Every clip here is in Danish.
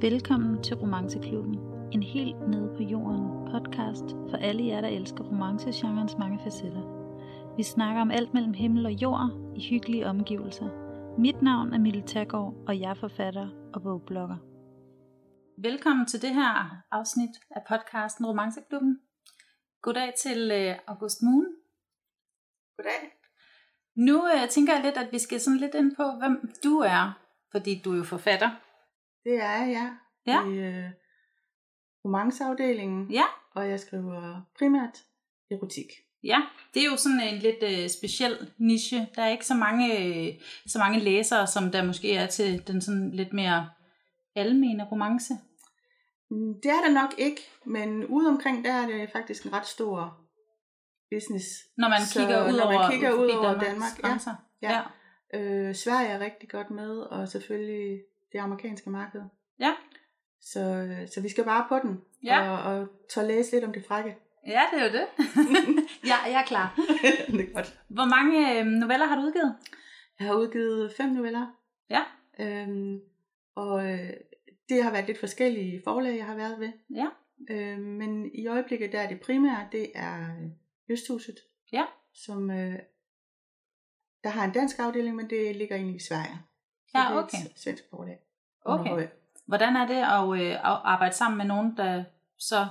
Velkommen til Romanceklubben. En helt nede på jorden podcast for alle jer, der elsker romancegenrens mange facetter. Vi snakker om alt mellem himmel og jord i hyggelige omgivelser. Mit navn er Mille Taggaard, og jeg er forfatter og bogblogger. Velkommen til det her afsnit af podcasten Romanceklubben. Goddag til øh, August Moon. Goddag. Nu øh, tænker jeg lidt, at vi skal sådan lidt ind på, hvem du er, fordi du er jo forfatter. Det er jeg, Ja. I øh, romanceafdelingen, Ja, og jeg skriver primært erotik. ja. Det er jo sådan en lidt øh, speciel niche. Der er ikke så mange, øh, så mange læsere, som der måske er til den sådan lidt mere almene romance. Mm, Det er der nok ikke, men ude omkring der er det faktisk en ret stor business. Når man Så kigger ud når man over, kigger forbi ud over Danmarks Danmark, ja. grænser. Ja. Øh, Sverige er rigtig godt med, og selvfølgelig det amerikanske marked. Ja. Så, øh, så vi skal bare på den, Ja. og, og tør læse lidt om det frække. ja, det er jo det. ja, jeg er klar. det er godt. Hvor mange øh, noveller har du udgivet? Jeg har udgivet fem noveller. Ja. Øhm, og øh, det har været lidt forskellige forlag, jeg har været ved. Ja. Øh, men i øjeblikket der er det primære, det er øh, Østhuset. Ja. Som, øh, der har en dansk afdeling, men det ligger egentlig i Sverige. Så Ja, det er okay. et svensk forlag. Okay. Hvordan er det at, øh, at arbejde sammen med nogen, der så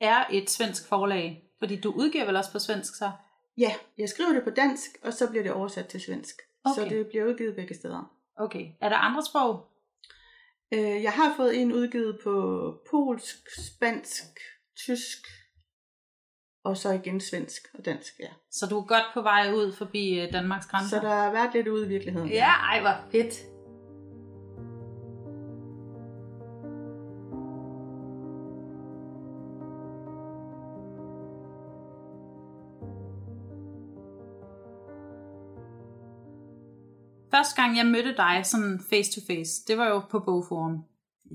er et svensk forlag? Fordi du udgiver vel også på svensk så? Ja, jeg skriver det på dansk, og så bliver det oversat til svensk. Okay. Så det bliver udgivet begge steder. Okay. Er der andre sprog? Øh, jeg har fået en udgivet på polsk, spansk, tysk, og så igen svensk og dansk, ja. Så du er godt på vej ud forbi øh, Danmarks grænser? Så der har været lidt ude i virkeligheden. Ja, ej hvor fedt. Første gang jeg mødte dig sådan face to face, det var jo på bogforum.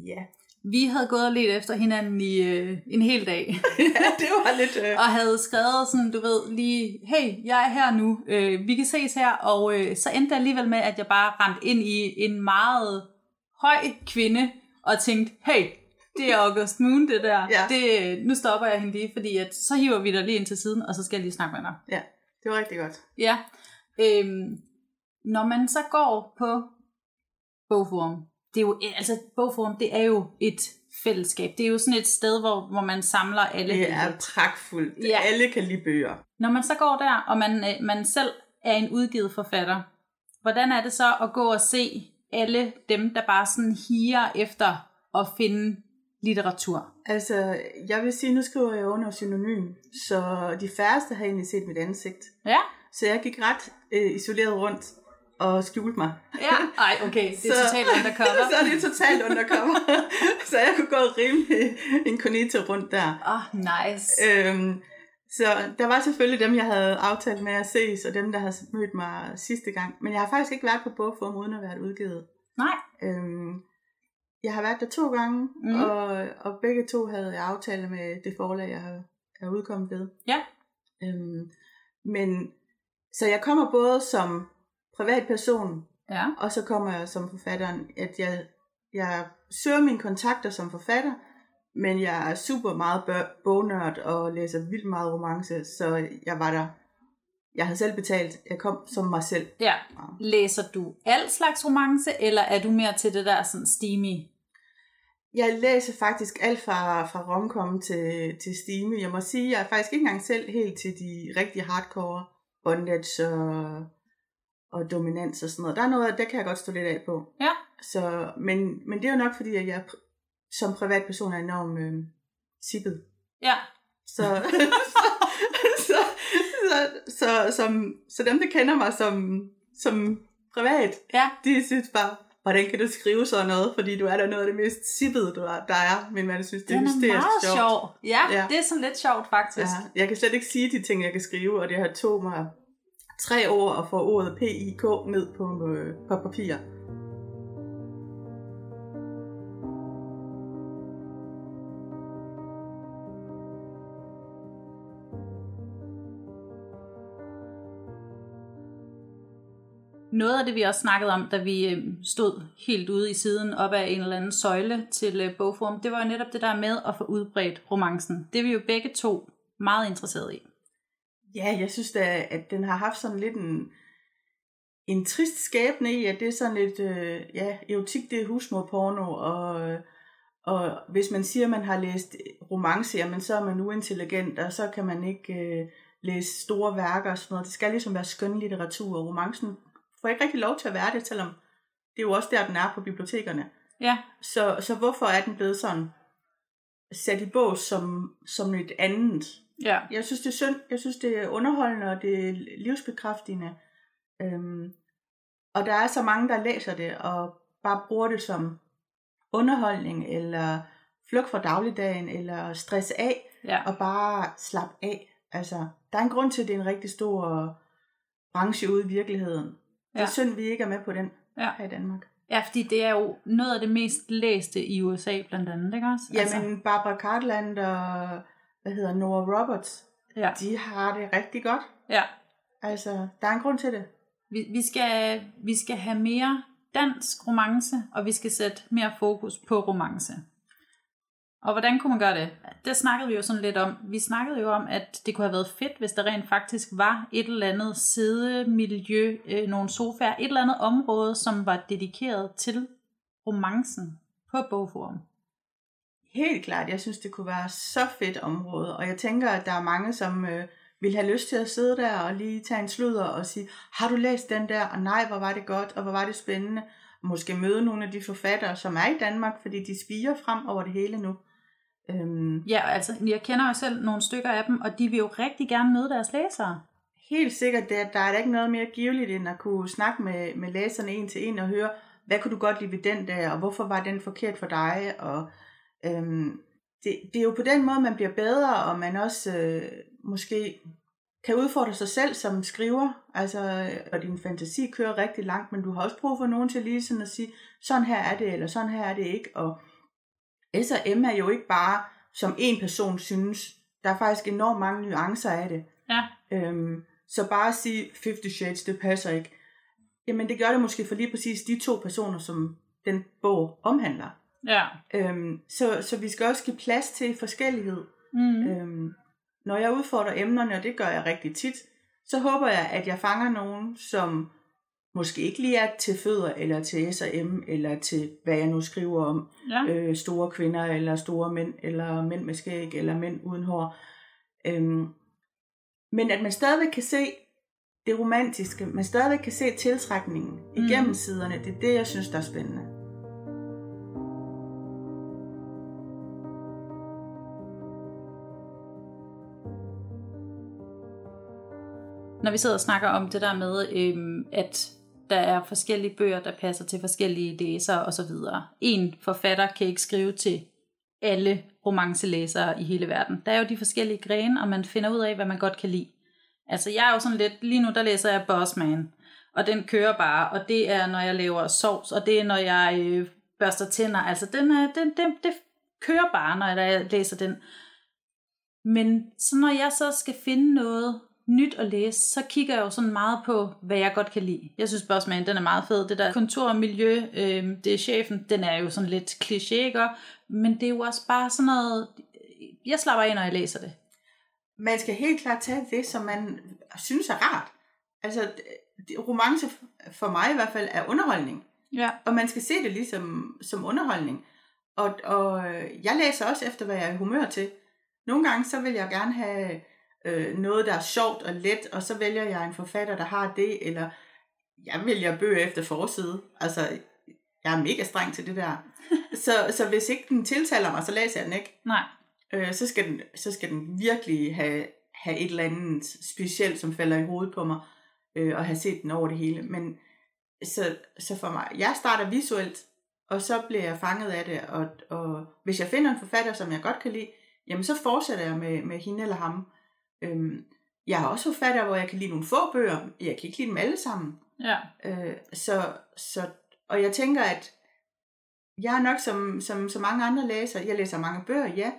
Ja, Vi havde gået og let efter hinanden i øh, en hel dag. ja det var lidt... Øh... og havde skrevet sådan, du ved, lige, hey, jeg er her nu, øh, vi kan ses her, og øh, så endte det alligevel med, at jeg bare rendte ind i en meget høj kvinde, og tænkte, hey, det er August Moon, det der. Ja. Det, nu stopper jeg hende lige, fordi at, så hiver vi dig lige ind til siden, og så skal jeg lige snakke med dig. Ja, det var rigtig godt. Ja. Øhm, når man så går på bogforum, det er jo, altså bogforum, det er jo et fællesskab. Det er jo sådan et sted, hvor, hvor man samler alle. Det er pragtfuldt. Ja. Ja. Alle kan lide bøger. Når man så går der, og man, øh, man selv er en udgivet forfatter, hvordan er det så at gå og se alle dem, der bare sådan higer efter at finde litteratur? Altså, jeg vil sige, nu skriver jeg under synonym, så de færreste har egentlig set mit ansigt. Ja? Så jeg gik ret øh, isoleret rundt og skjulte mig. Ja? Ej, okay. Det er Så- totalt undercover. så er det totalt undercover. så jeg kunne gå rimelig inkognito rundt der. Åh, oh, nice. Øhm, så der var selvfølgelig dem, jeg havde aftalt med at ses, og dem, der havde mødt mig sidste gang. Men jeg har faktisk ikke været på bogform, uden at være udgivet. Nej. Øhm, jeg har været der to gange, mm. og, og begge to havde jeg aftale med det forlag, jeg har- er udkommet ved. Ja. Øhm, men så jeg kommer både som privatperson, Ja. og så kommer jeg som forfatteren, at jeg, jeg søger mine kontakter som forfatter, men jeg er super meget bognørd og læser vildt meget romance, så jeg var der. Jeg havde selv betalt. Jeg kom som mig selv. Ja. Læser du al slags romance, eller er du mere til det der sådan steamy? Jeg læser faktisk alt fra, fra romcom til, til stime. Jeg må sige, jeg er faktisk ikke engang selv helt til de rigtig hardcore bondage og, og dominans og sådan noget. Der er noget, der kan jeg godt stå lidt af på. Ja. Så, men, men det er jo nok, fordi at jeg som privatperson er enormt øh, sippet. Ja. Så, så, så, så, så, som, så dem, der kender mig som, som privat, Ja. de synes bare, hvordan kan du skrive sådan noget, fordi du er da noget af det mest sippede, du er, der er. Min mand synes, det er Den er hysterisk meget sjovt. sjov. Ja, ja, Ja. det er sådan lidt sjovt faktisk. Ja, jeg kan slet ikke sige de ting, jeg kan skrive, og det har tog mig tre år at få ordet PIK ned på, øh, på papir. noget af det, vi også snakkede om, da vi øh, stod helt ude i siden op af en eller anden søjle til øh, bogform, det var jo netop det der med at få udbredt romancen. Det er vi jo begge to meget interesserede i. Ja, jeg synes da, at den har haft sådan lidt en, en trist skæbne i, at det er sådan lidt, øh, ja, erotik det er husmorporno, og, og hvis man siger, at man har læst romance, jamen så er man uintelligent, og så kan man ikke øh, læse store værker og sådan noget. Det skal ligesom være skøn litteratur, og romancen får ikke rigtig lov til at være det, selvom det er jo også der, den er på bibliotekerne. Ja. Så, så hvorfor er den blevet sådan sat i bås som, som et andet? Ja. Jeg synes, det er synd. Jeg synes, det er underholdende, og det er livsbekræftende. Øhm, og der er så mange, der læser det, og bare bruger det som underholdning, eller flugt fra dagligdagen, eller stress af, Ja. og bare slap af. Altså, der er en grund til, at det er en rigtig stor branche ude i virkeligheden. Det er Ja. synd, vi ikke er med på den Ja. her i Danmark. ja, fordi det er jo noget af det mest læste i USA blandt andet, ikke også? Jamen, Barbara Cartland og, hvad hedder Nora Roberts, ja. de har det rigtig godt. ja. Altså, der er en grund til det. Vi, vi, skal, vi skal have mere dansk romance, og vi skal sætte mere fokus på romance. Og hvordan kunne man gøre det? Det snakkede vi jo sådan lidt om. Vi snakkede jo om, at det kunne have været fedt, hvis der rent faktisk var et eller andet sidemiljø, øh, nogle sofaer, et eller andet område, som var dedikeret til romancen på bogforum. Helt klart, jeg synes, det kunne være så fedt område, og jeg tænker, at der er mange, som øh, vil have lyst til at sidde der og lige tage en sludder og sige, har du læst den der, og nej, hvor var det godt, og hvor var det spændende. Måske møde nogle af de forfattere, som er i Danmark, fordi de spiger frem over det hele nu. Øhm, Ja, altså, jeg kender jo selv nogle stykker af dem, og de vil jo rigtig gerne møde deres læsere. helt sikkert, der, der er da ikke noget mere giveligt, end at kunne snakke med, med læserne en til en og høre, hvad kunne du godt lide ved den der, og hvorfor var den forkert for dig, og øhm, det, det er jo på den måde, man bliver bedre, og man også øh, måske kan udfordre sig selv som skriver, altså, og din fantasi kører rigtig langt, men du har også brug for nogen til lige sådan at sige, sådan her er det, eller sådan her er det ikke, og S og M er jo ikke bare, som en person synes, der er faktisk enormt mange nuancer af det. Ja, Øhm, så bare at sige 50 Shades, det passer ikke. Jamen det gør det måske for lige præcis de to personer, som den bog omhandler. Ja. Øhm, så, så vi skal også give plads til forskellighed. Mm. Øhm, når jeg udfordrer emnerne, og det gør jeg rigtig tit, så håber jeg, at jeg fanger nogen, som måske ikke lige er til fødder, eller til S&M, eller til, hvad jeg nu skriver om Ja. øh, store kvinder, eller store mænd, eller mænd med skæg, eller mænd uden hår. Øhm, men at man stadigvæk kan se det romantiske, man stadigvæk kan se tiltrækningen igennem Mm. siderne, det er det, jeg synes, der er spændende. Når vi sidder og snakker om det der med, øhm, at der er forskellige bøger, der passer til forskellige læsere osv. En forfatter kan ikke skrive til alle romancelæsere i hele verden. Der er jo de forskellige grene, og man finder ud af, hvad man godt kan lide. Altså jeg er jo sådan lidt, lige nu der læser jeg Bossman, og den kører bare, og det er, når jeg laver sovs, og det er, når jeg øh, børster tænder. Altså den er, den, den, det kører bare, når jeg læser den. Men så når jeg så skal finde noget nyt at læse, så kigger jeg jo sådan meget på, hvad jeg godt kan lide. Jeg synes Bossman, den er meget fed. Det der kontormiljø, øh, det er chefen, den er jo sådan lidt kliché, ikke? Men det er jo også bare sådan noget, jeg slapper af, når jeg læser det. Man skal helt klart tage det, som man synes er rart. Altså, romance for mig i hvert fald er underholdning. Ja. Og man skal se det ligesom som underholdning. Og, og øh, jeg læser også efter, hvad jeg er i humør til. Nogle gange så vil jeg gerne have øh, noget, der er sjovt og let, og så vælger jeg en forfatter, der har det, eller jeg vælger bøger efter forside. Altså, jeg er mega streng til det der. så, så hvis ikke den tiltaler mig, så læser jeg den ikke. Nej. Øh, så, skal den, så skal den virkelig have, have et eller andet specielt, som falder i hovedet på mig, øh, og have set den over det hele. Men så, så for mig, jeg starter visuelt, og så bliver jeg fanget af det, og, og hvis jeg finder en forfatter, som jeg godt kan lide, jamen så fortsætter jeg med, med hende eller ham. Øhm, jeg har også forfatter, hvor jeg kan lide nogle få bøger, jeg kan ikke lide dem alle sammen. Ja. Øh, så, så, og jeg tænker, at jeg er nok som, som så mange andre læser, jeg læser mange bøger, ja,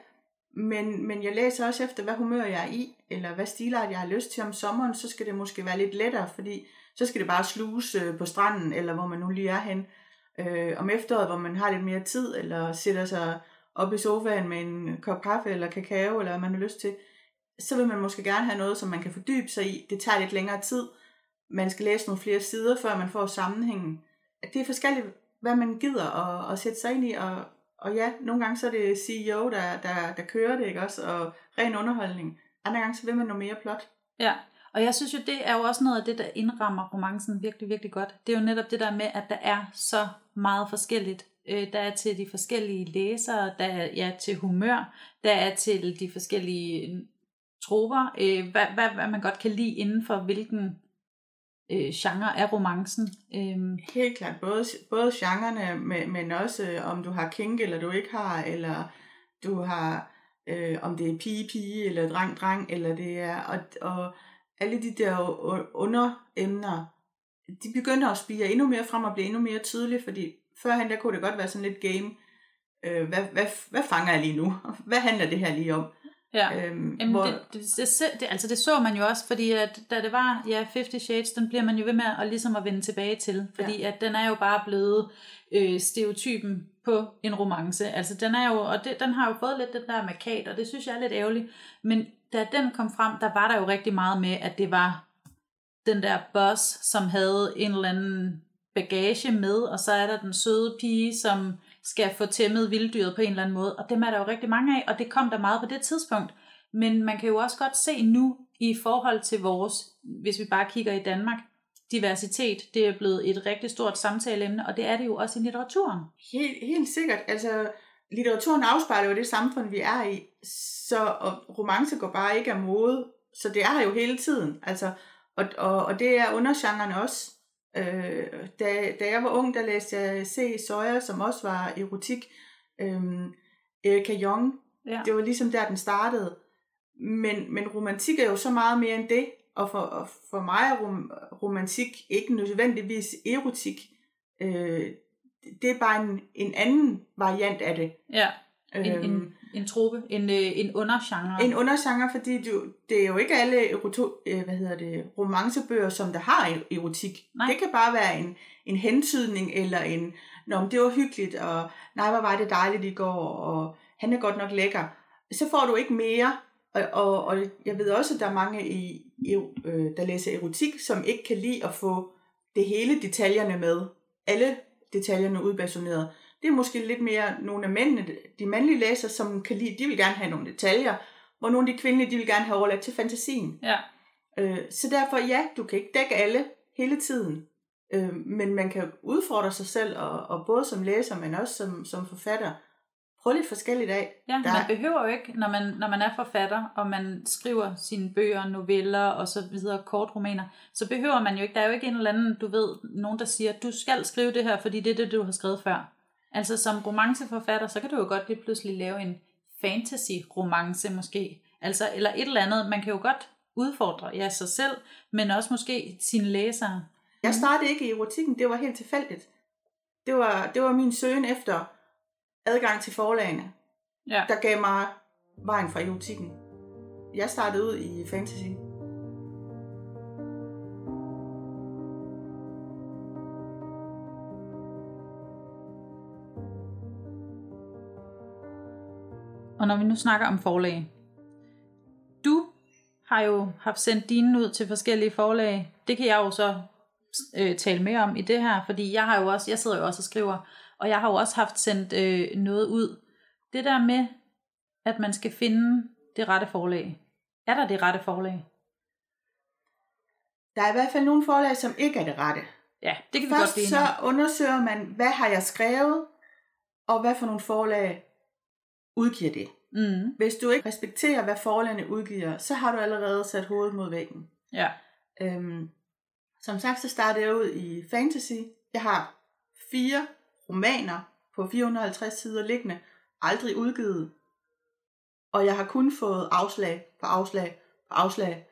Men, men jeg læser også efter, hvad humør jeg er i, eller hvad stilart jeg har lyst til om sommeren, så skal det måske være lidt lettere, fordi så skal det bare sluse på stranden, eller hvor man nu lige er hen. Øh, om efteråret, hvor man har lidt mere tid, eller sætter sig op i sofaen med en kop kaffe eller kakao, eller hvad man har lyst til, så vil man måske gerne have noget, som man kan fordybe sig i. Det tager lidt længere tid. Man skal læse nogle flere sider, før man får sammenhængen. Det er forskelligt, hvad man gider at, at sætte sig ind i, og, og ja, nogle gange så er det CEO, der, der, der kører det, ikke også, og ren underholdning. Andre gange så vil man noget mere plot. Ja, og jeg synes jo, det er jo også noget af det, der indrammer romancen virkelig, virkelig godt. Det er jo netop det der med, at der er så meget forskelligt. Øh, der er til de forskellige læsere, der er ja, til humør, der er til de forskellige troper, øh, hvad, hvad, hvad man godt kan lide inden for hvilken øh, genre af romancen. Øh. Helt klart, både, både genrerne, men, men også øh, om du har kink eller du ikke har, eller du har, øh, om det er pige-pige, eller dreng-dreng, eller det er, og, og alle de der underemner, de begynder at spire endnu mere frem og blive endnu mere tydelige, fordi førhen der kunne det godt være sådan lidt game, øh, hvad, hvad, hvad fanger jeg lige nu? Hvad handler det her lige om? Ja, øhm, Jamen, hvor... det, det, det, det, altså det så man jo også, fordi at, da det var ja, 50 Shades, den bliver man jo ved med at, ligesom at vende tilbage til, fordi ja. at den er jo bare blevet øh, stereotypen på en romance. Altså den er jo, og det, den har jo fået lidt den der markat, og det synes jeg er lidt ærgerligt. Men da den kom frem, der var der jo rigtig meget med, at det var den der boss, som havde en eller anden bagage med, og så er der den søde pige, som skal få tæmmet vilddyret på en eller anden måde. Og dem er der jo rigtig mange af, og det kom der meget på det tidspunkt. Men man kan jo også godt se nu, i forhold til vores, hvis vi bare kigger i Danmark, diversitet, det er blevet et rigtig stort samtaleemne, og det er det jo også i litteraturen. Helt, helt sikkert. Altså, litteraturen afspejler jo det samfund, vi er i, så og romance går bare ikke af mode, så det er her jo hele tiden. Altså, og, og, og det er undergenrerne også. Øh, da, da jeg var ung, der læste jeg C. Sawyer, som også var erotik. Øh, Erika Jong. Ja. Det var ligesom der, den startede. Men, men romantik er jo så meget mere end det. Og for, og for mig er rom, romantik ikke nødvendigvis erotik. Øh, det er bare en, en anden variant af det. Ja, en, øhm, en, en trope, en, øh, en undergenre. En undergenre, fordi du, det er jo ikke alle eroto, øh, hvad hedder det, romancebøger, som der har erotik. Nej. Det kan bare være en, en hentydning, eller en, Nå, det var hyggeligt, og nej, hvor var det dejligt i går, og han er godt nok lækker. Så får du ikke mere, og, og, og jeg ved også, at der er mange, i, i, øh, der læser erotik, som ikke kan lide at få det hele detaljerne med. Alle detaljerne udbasoneret. Det er måske lidt mere nogle af mændene, de mandlige læsere, som kan lide, de vil gerne have nogle detaljer, hvor nogle af de kvindelige, de vil gerne have overladt til fantasien. Ja. Øh, så derfor ja, du kan ikke dække alle hele tiden, øh, men man kan udfordre sig selv, og, og både som læser, men også som, som forfatter, prøve lidt forskelligt af. Ja, der... man behøver jo ikke, når man, når man er forfatter, og man skriver sine bøger, noveller og så videre, kortromaner, så behøver man jo ikke, der er jo ikke en eller anden, du ved, nogen der siger, du skal skrive det her, fordi det er det, du har skrevet før. Altså som romanceforfatter, så kan du jo godt lige pludselig lave en fantasy-romance måske. Altså, eller et eller andet. Man kan jo godt udfordre ja, sig selv, men også måske sine læsere. Jeg startede ikke i erotikken, det var helt tilfældigt. Det var, det var min søgen efter adgang til forlagene, ja. der gav mig vejen fra erotikken. Jeg startede ud i fantasy. Og når vi nu snakker om forlag, du har jo haft sendt dine ud til forskellige forlag. Det kan jeg jo så øh, tale mere om i det her, fordi jeg har jo også, jeg sidder jo også og skriver, og jeg har jo også haft sendt øh, noget ud. Det der med, at man skal finde det rette forlag. Er der det rette forlag? Der er i hvert fald nogle forlag, som ikke er det rette. Ja, det kan vi Først godt så undersøger man, hvad har jeg skrevet, og hvad for nogle forlag udgiver det. Mm. Hvis du ikke respekterer, hvad forlagene udgiver, så har du allerede sat hovedet mod væggen. Ja. Øhm, som sagt, så startede jeg ud i fantasy. Jeg har fire romaner på 450 sider liggende, aldrig udgivet. Og jeg har kun fået afslag på afslag på afslag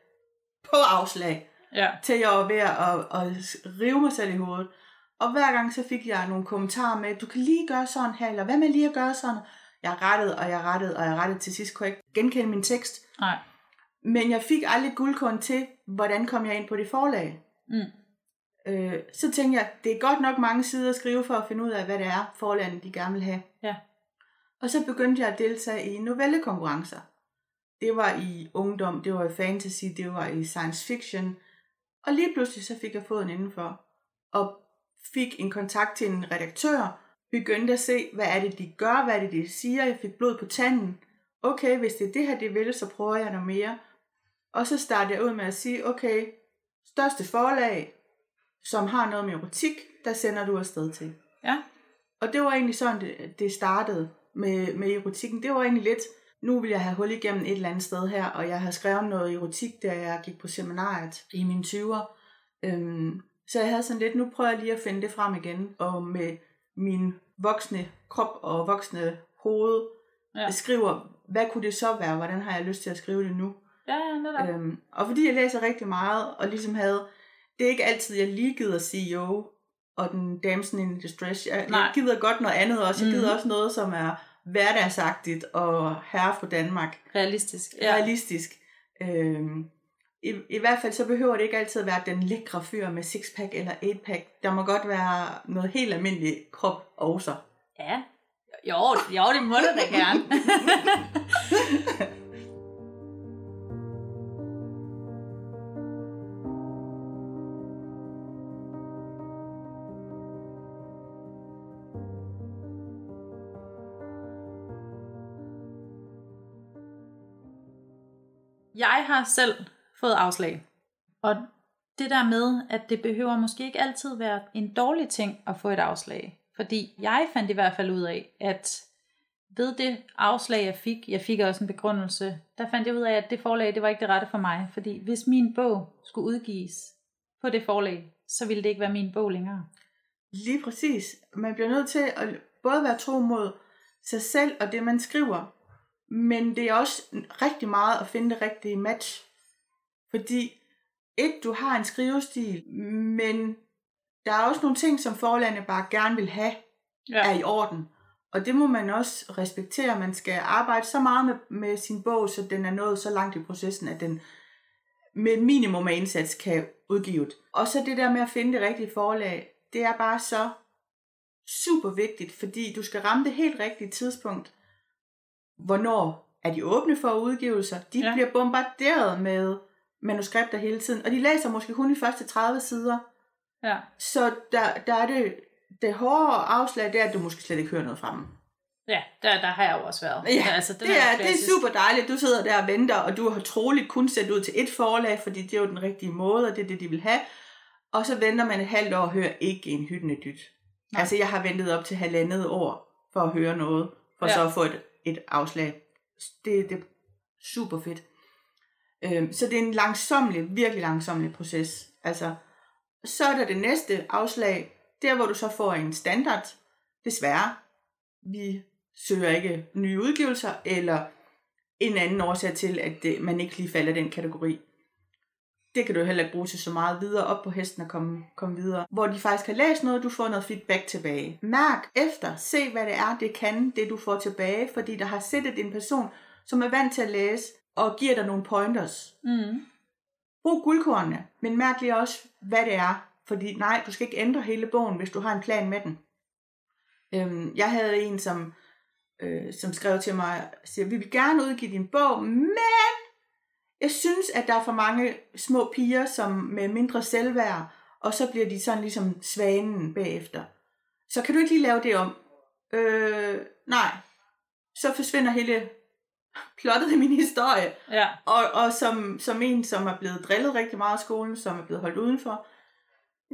på afslag, ja. til jeg var ved at, at, at rive mig selv i hovedet. Og hver gang så fik jeg nogle kommentarer med, du kan lige gøre sådan her, eller hvad med lige at gøre sådan, Jeg rettede, og jeg rettede, og jeg rettede. Til sidst kunne jeg ikke genkende min tekst. Nej. Men jeg fik aldrig guldkorn til, hvordan kom jeg ind på det forlag. Mm. Øh, så tænkte jeg, det er godt nok mange sider at skrive for at finde ud af, hvad det er, forlagene de gerne vil have. Ja. Og så begyndte jeg at deltage i novellekonkurrencer. Det var i ungdom, det var i fantasy, det var i science fiction. Og lige pludselig så fik jeg foden indenfor. Og fik en kontakt til en redaktør. Begyndte at se, hvad er det, de gør, hvad er det, de siger. Jeg fik blod på tanden. Okay, hvis det er det her, de vil, så prøver jeg noget mere. Og så startede jeg ud med at sige, okay, største forlag, som har noget med erotik, der sender du afsted til. Ja. Og det var egentlig sådan, det, det startede med, med erotikken. Det var egentlig lidt, nu vil jeg have hul igennem et eller andet sted her, og jeg har skrevet noget erotik, da jeg gik på seminariet i mine 20'er. Øhm, så jeg havde sådan lidt, nu prøver jeg lige at finde det frem igen, og med min voksne krop og voksne hoved, Ja. skriver, hvad kunne det så være, hvordan har jeg lyst til at skrive det nu? Ja, ja, netop. Øhm, og fordi jeg læser rigtig meget, og ligesom havde, det er ikke altid, jeg lige gider sige jo, og den damsen in distress. Jeg, Nej. jeg gider godt noget andet også. Jeg gider Mhm. også noget, som er hverdagsagtigt og herre fra Danmark. Realistisk. Ja. Realistisk. Øhm, i, I hvert fald så behøver det ikke altid at være den lækre fyr med sixpack eller eightpack. Der må godt være noget helt almindelig krop også. Ja. Jo, jo, det må du da gerne. Jeg har selv fået afslag. Og det der med, at det behøver måske ikke altid være en dårlig ting at få et afslag. Fordi jeg fandt i hvert fald ud af, at ved det afslag, jeg fik, jeg fik også en begrundelse, der fandt jeg ud af, at det forlag, det var ikke det rette for mig. Fordi hvis min bog skulle udgives på det forlag, så ville det ikke være min bog længere. Lige præcis. Man bliver nødt til at både være tro mod sig selv og det, man skriver. Men det er også rigtig meget at finde det rigtige match. Fordi et, du har en skrivestil, men der er også nogle ting, som forlagene bare gerne vil have, Ja. er i orden. Og det må man også respektere. Man skal arbejde så meget med, med sin bog, så den er nået så langt i processen, at den med minimum af indsats kan udgivet. Og så det der med at finde det rigtige forlag, det er bare så super vigtigt, fordi du skal ramme det helt rigtige tidspunkt. Hvornår er de åbne for udgivelser? De ja. bliver bombarderet med manuskripter hele tiden, og de læser måske kun de første 30 sider. Ja. Så der, der er det, det hårde afslag, det er, at du måske slet ikke hører noget fra dem. Ja, der, der har jeg jo også været. Ja, altså, den det, er, det er super dejligt. Du sidder der og venter, og du har troligt kun sendt ud til et forlag, fordi det er jo den rigtige måde, og det er det, de vil have. Og så venter man et halvt år og hører ikke en hyttende dyt. Nej. Altså, jeg har ventet op til halvandet år for at høre noget, for ja. så at få et, et afslag. Det, det er super fedt. Øhm, så det er en langsomlig, virkelig langsomlig proces. Altså, så er der det næste afslag, der hvor du så får en standard. Desværre, vi søger ikke nye udgivelser, eller en anden årsag til, at det, man ikke lige falder i den kategori. Det kan du heller ikke bruge til så meget videre op på hesten og komme, komme videre. Hvor de faktisk har læst noget, du får noget feedback tilbage. Mærk efter, se hvad det er, det kan, det du får tilbage, fordi der har siddet en person, som er vant til at læse, og giver dig nogle pointers. Mm. Brug guldkornene, men mærk lige også, hvad det er. Fordi nej, du skal ikke ændre hele bogen, hvis du har en plan med den. Øhm, jeg havde en, som, øh, som skrev til mig, siger, vi vil gerne udgive din bog, men jeg synes, at der er for mange små piger, som med mindre selvværd, og så bliver de sådan ligesom svanen bagefter. Så kan du ikke lige lave det om? Øh, nej. Så forsvinder hele plottet i min historie. Ja. Og, og som, som en, som er blevet drillet rigtig meget i skolen, som er blevet holdt udenfor,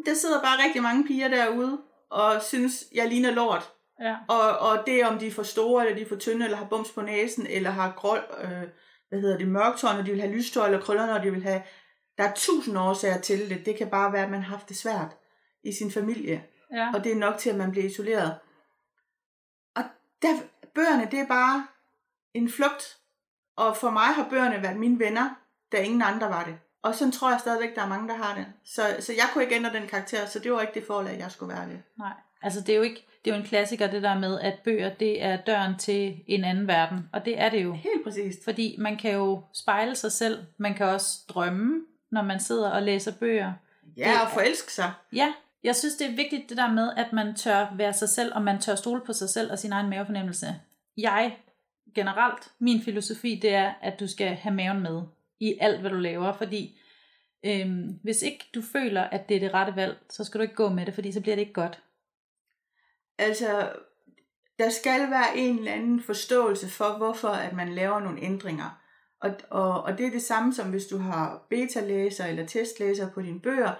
der sidder bare rigtig mange piger derude, og synes, jeg ligner lort. Ja. Og, og det om de er for store, eller de er for tynde, eller har bums på næsen, eller har grå, øh, hvad hedder det, mørktår, når de vil have lystår, eller krøller, når de vil have... Der er tusind årsager til det. Det kan bare være, at man har haft det svært i sin familie. Ja. Og det er nok til, at man bliver isoleret. Og der, bøgerne, det er bare en flugt. Og for mig har bøgerne været mine venner, da ingen andre var det. Og sådan tror jeg stadigvæk, der er mange, der har det. Så, så jeg kunne ikke ændre den karakter, så det var ikke det forlag, jeg skulle være det. Nej. Altså det er jo ikke, det er jo en klassiker det der med, at bøger det er døren til en anden verden. Og det er det jo. Helt præcist. Fordi man kan jo spejle sig selv. Man kan også drømme, når man sidder og læser bøger. Ja, og forelske sig. Ja, jeg synes det er vigtigt det der med, at man tør være sig selv, og man tør stole på sig selv og sin egen mavefornemmelse. Jeg, generelt, min filosofi, det er, at du skal have maven med i alt, hvad du laver, fordi øhm, hvis ikke du føler, at det er det rette valg, så skal du ikke gå med det, fordi så bliver det ikke godt. Altså, der skal være en eller anden forståelse for, hvorfor at man laver nogle ændringer. Og, og, og det er det samme som hvis du har beta-læser eller testlæser på dine bøger.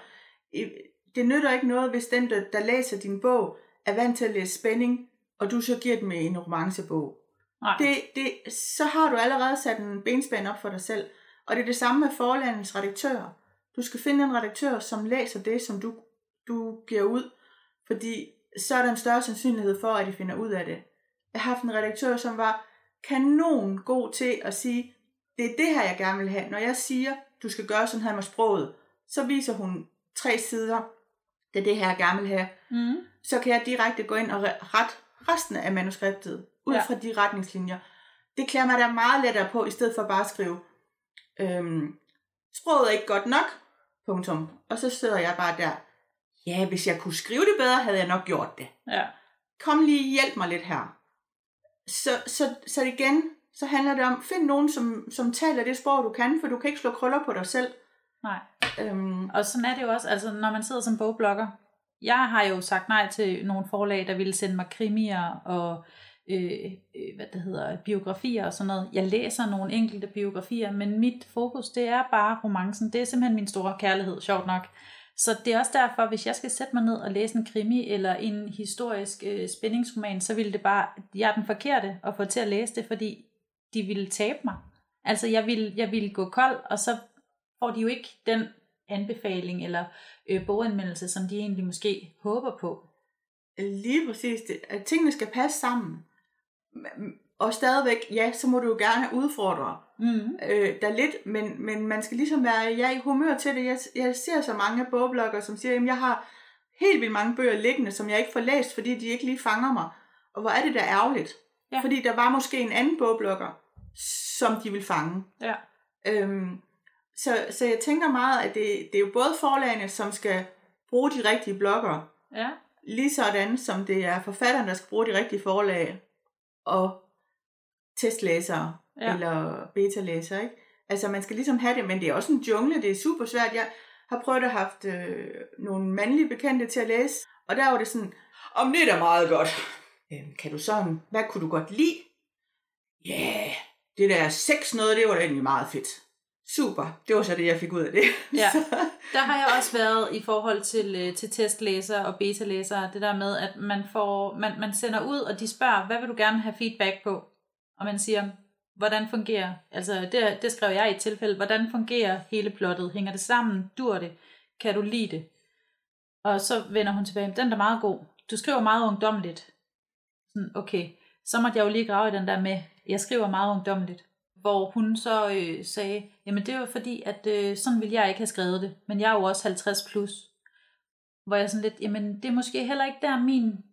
Det nytter ikke noget, hvis den, der, der læser din bog, er vant til at læse spænding, og du så giver dem en romancebog. Nej. Det, det, så har du allerede sat en benspænd op for dig selv. Og det er det samme med forlandets redaktører. Du skal finde en redaktør, som læser det, som du, du giver ud. Fordi så er der en større sandsynlighed for, at de finder ud af det. Jeg har haft en redaktør, som var kanon god til at sige, det er det her, jeg gerne vil have. Når jeg siger, du skal gøre sådan her med sproget, så viser hun tre sider, det er det her, jeg gerne vil have. Mm. Så kan jeg direkte gå ind og rette resten af manuskriptet, ud Ja. fra de retningslinjer. Det klæder mig da meget lettere på, i stedet for bare at skrive, øhm, sproget er ikke godt nok, punktum. Og så sidder jeg bare der, ja, hvis jeg kunne skrive det bedre, havde jeg nok gjort det. Ja. Kom lige, hjælp mig lidt her. Så, så, så igen, så handler det om, find nogen, som, som taler det sprog, du kan, for du kan ikke slå krøller på dig selv. Nej. Øhm, Og sådan er det jo også, altså når man sidder som bogblogger. Jeg har jo sagt nej til nogle forlag, der ville sende mig krimier og Øh, øh, hvad det hedder, biografier og sådan noget. Jeg læser nogle enkelte biografier, men mit fokus, det er bare romancen. Det er simpelthen min store kærlighed, sjovt nok. Så det er også derfor, hvis jeg skal sætte mig ned og læse en krimi eller en historisk øh, spændingsroman, så ville det bare, jeg er den forkerte at få til at læse det, fordi de ville tabe mig. Altså jeg ville, jeg ville gå kold, og så får de jo ikke den anbefaling eller øh, boganmeldelse, som de egentlig måske håber på. Lige præcis. Det, at tingene skal passe sammen. Og stadigvæk, ja, så må du jo gerne udfordre Mm. øh, der lidt, men, men man skal ligesom være ja, i humør til det. Jeg, jeg ser så mange bogblogger, som siger, at jeg har helt vildt mange bøger liggende, som jeg ikke får læst, fordi de ikke lige fanger mig. Og hvor er det da ærgerligt. Ja. Fordi der var måske en anden bogblogger, som de vil fange. Ja. Øhm, så, så jeg tænker meget, at det, det er jo både forlagene, som skal bruge de rigtige blogger, Ja. lige sådan som det er forfatteren, der skal bruge de rigtige forlag, og testlæsere, Ja. eller beta-læsere, ikke? Altså man skal ligesom have det, men det er også en jungle, det er super svært. Jeg har prøvet at have haft øh, nogle mandlige bekendte til at læse, og der var det sådan, om det er da meget godt. Øhm, kan du sådan, hvad kunne du godt lide? Ja, yeah, det der sex noget, det var da egentlig meget fedt. Super, det var så det, jeg fik ud af det. Ja. Der har jeg også været i forhold til, øh, til testlæsere og beta-læsere, det der med, at man, får, man, man sender ud, og de spørger, hvad vil du gerne have feedback på? Og man siger, hvordan fungerer, altså det, det skrev jeg i et tilfælde, hvordan fungerer hele plottet? Hænger det sammen? Dur det? Kan du lide det? Og så vender hun tilbage, den er meget god. Du skriver meget ungdommeligt. Sådan, okay, så måtte jeg jo lige grave i den der med, jeg skriver meget ungdommeligt. Hvor hun så øh, sagde, jamen det var fordi, at øh, sådan ville jeg ikke have skrevet det, men jeg er jo også 50 plus. Hvor jeg sådan lidt, jamen det er måske heller ikke der min,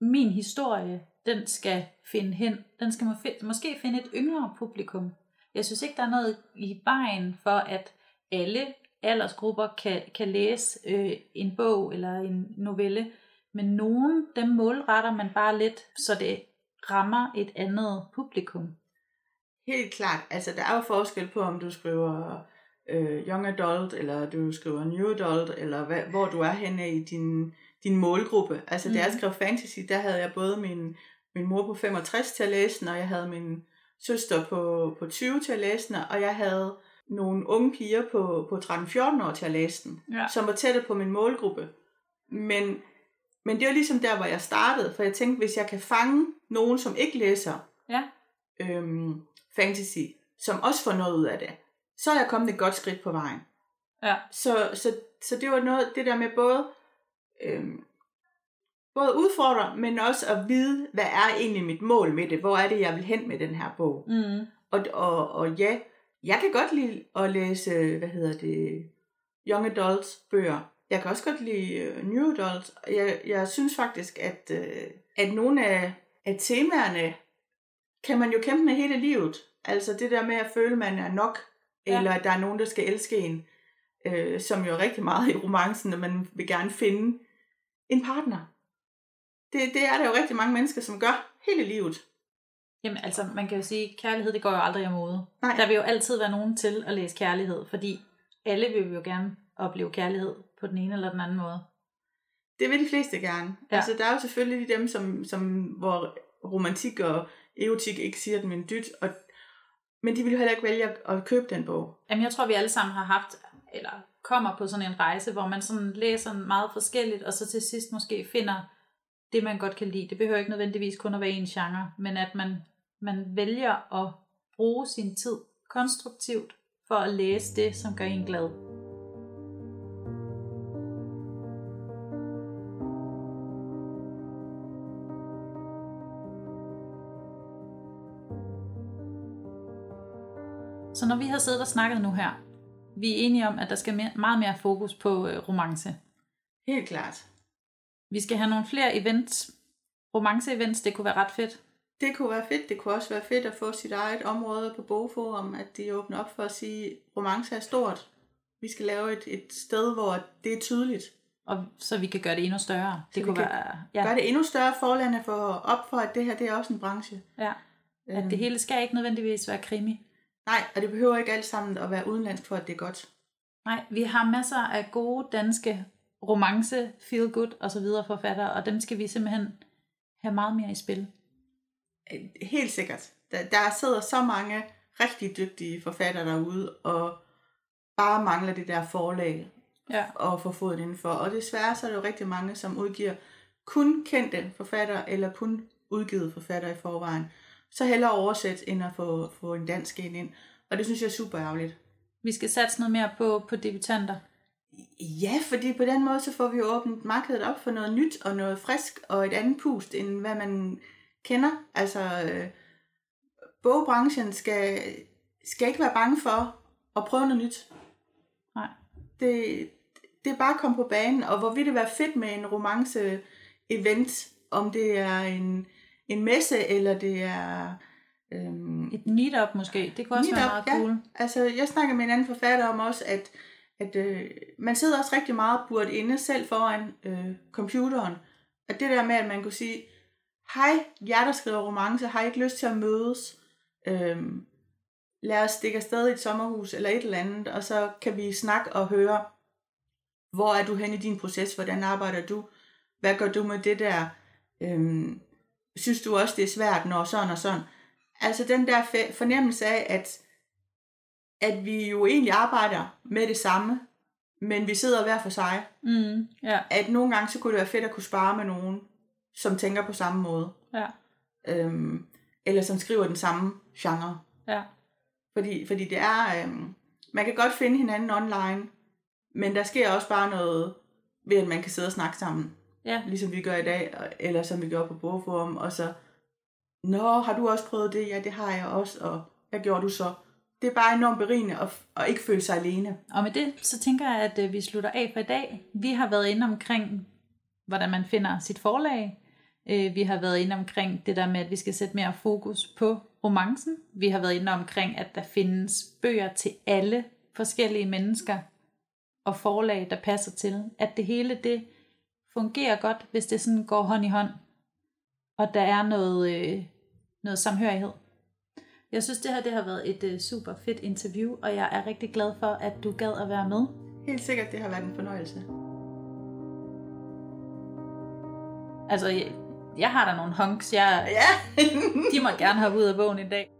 min historie, den skal finde hen. Den skal må fi- måske finde et yngre publikum. Jeg synes ikke, der er noget i vejen for, at alle aldersgrupper kan, kan læse øh, en bog eller en novelle, men nogen, dem målretter man bare lidt, så det rammer et andet publikum. Helt klart. Altså, der er jo forskel på, om du skriver øh, young adult, eller du skriver new adult, eller hvad, hvor du er henne i din, din målgruppe. Altså, mm. da jeg Mhm. skrev fantasy, der havde jeg både min, min mor på 65 til at læse den, og jeg havde min søster på, på 20 til at læse den, og jeg havde nogle unge piger på, på 13-14 år til at læse den, Ja. som var tættere på min målgruppe. Men, men det var ligesom der, hvor jeg startede, for jeg tænkte, hvis jeg kan fange nogen, som ikke læser Ja. øhm, fantasy, som også får noget ud af det, så er jeg kommet et godt skridt på vejen. Ja. Så, så, så det var noget, det der med både, øhm, både udfordre, men også at vide, hvad er egentlig mit mål med det? Hvor er det, jeg vil hen med den her bog? Mm. Og, og, og ja, jeg kan godt lide at læse, hvad hedder det, young adults bøger. Jeg kan også godt lide uh, New Adult. Jeg, jeg synes faktisk, at, uh, at nogle af, af temaerne kan man jo kæmpe med hele livet. Altså det der med at føle, at man er nok, ja. eller at der er nogen, der skal elske en, uh, som jo er rigtig meget i romancen, at man vil gerne finde en partner. Det, det er der jo rigtig mange mennesker, som gør hele livet. Jamen altså, man kan jo sige, kærlighed det går jo aldrig af mode. Nej. Der vil jo altid være nogen til at læse kærlighed, fordi alle vil jo gerne opleve kærlighed på den ene eller den anden måde. Det vil de fleste gerne. Ja. Altså, der er jo selvfølgelig dem, som, som, hvor romantik og erotik ikke siger dem en dyt, og, men de vil jo heller ikke vælge at, at købe den bog. Jamen jeg tror, vi alle sammen har haft, eller kommer på sådan en rejse, hvor man sådan læser meget forskelligt, og så til sidst måske finder det, man godt kan lide. Det behøver ikke nødvendigvis kun at være en genre, men at man, man vælger at bruge sin tid konstruktivt for at læse det, som gør en glad. Når vi har siddet og snakket nu her, vi er enige om, at der skal mere, meget mere fokus på øh, romance. Helt klart. Vi skal have nogle flere events. Romance-events, det kunne være ret fedt. Det kunne være fedt. Det kunne også være fedt at få sit eget område på Bogforum, at de åbner op for at sige, at romance er stort. Vi skal lave et, et sted, hvor det er tydeligt. Og så vi kan gøre det endnu større. Det Så kunne være, Ja. ja, Gør det endnu større forlande for op for, at det her det er også en branche. ja, at det hele skal ikke nødvendigvis være krimi. Nej, og det behøver ikke alt sammen at være udenlandsk for, at det er godt. Nej, vi har masser af gode danske romance, feel good og så videre forfattere, og dem skal vi simpelthen have meget mere i spil. Øh, Helt sikkert. Der, der sidder så mange rigtig dygtige forfattere derude, og bare mangler det der forlag Ja. at få foden indenfor. Og desværre så er der jo rigtig mange, som udgiver kun kendte forfattere, eller kun udgivet forfattere i forvejen. Så hellere oversæt, end at få, få en dansk en ind. Og det synes jeg er super ærgerligt. Vi skal satse noget mere på, på debutanter. Ja, fordi på den måde, så får vi jo åbnet markedet op for noget nyt og noget frisk og et andet pust, end hvad man kender. Altså, øh, bogbranchen skal, skal ikke være bange for at prøve noget nyt. Nej. Det, det er bare at komme på banen, og hvor vil det være fedt med en romance-event, om det er en, en messe, eller det er... Øhm, Et meetup måske, det kunne også være meget ja. cool. Altså, jeg snakker med en anden forfatter om også, at, at øh, man sidder også rigtig meget burt inde selv foran øh, computeren. Og det der med, at man kunne sige, hej, jer der skriver romance, har I ikke lyst til at mødes? Øhm, lad os stikke afsted i et sommerhus eller et eller andet, og så kan vi snakke og høre, hvor er du hen i din proces, hvordan arbejder du, hvad gør du med det der, øhm, synes du også det er svært, når sådan og sådan. Altså den der fornemmelse af, at, at vi jo egentlig arbejder med det samme, men vi sidder hver for sig. Mm, ja, At nogle gange, så kunne det være fedt at kunne spare med nogen, som tænker på samme måde. ja, Øhm, eller som skriver den samme genre. ja. Fordi, fordi det er, øhm, man kan godt finde hinanden online, men der sker også bare noget ved, at man kan sidde og snakke sammen. Ja, Ligesom vi gør i dag, eller som vi gør på Bogforum, og så, Nå, har du også prøvet det? Ja, det har jeg også, og hvad gjorde du så? Det er bare enormt berigende at, at ikke føle sig alene. Og med det, så tænker jeg, at øh, vi slutter af for i dag. Vi har været inde omkring, hvordan man finder sit forlag. Øh, Vi har været inde omkring det der med, at vi skal sætte mere fokus på romancen. Vi har været inde omkring, at der findes bøger til alle forskellige mennesker og forlag, der passer til. At det hele det fungerer godt, hvis det sådan går hånd i hånd. Og der er noget, øh, noget samhørighed. Jeg synes, det her det har været et øh, super fedt interview, og jeg er rigtig glad for, at du gad at være med. Helt sikkert, det har været en fornøjelse. Altså, jeg, jeg har der nogle hunks. Jeg, Ja, de må gerne have ud af bogen i dag.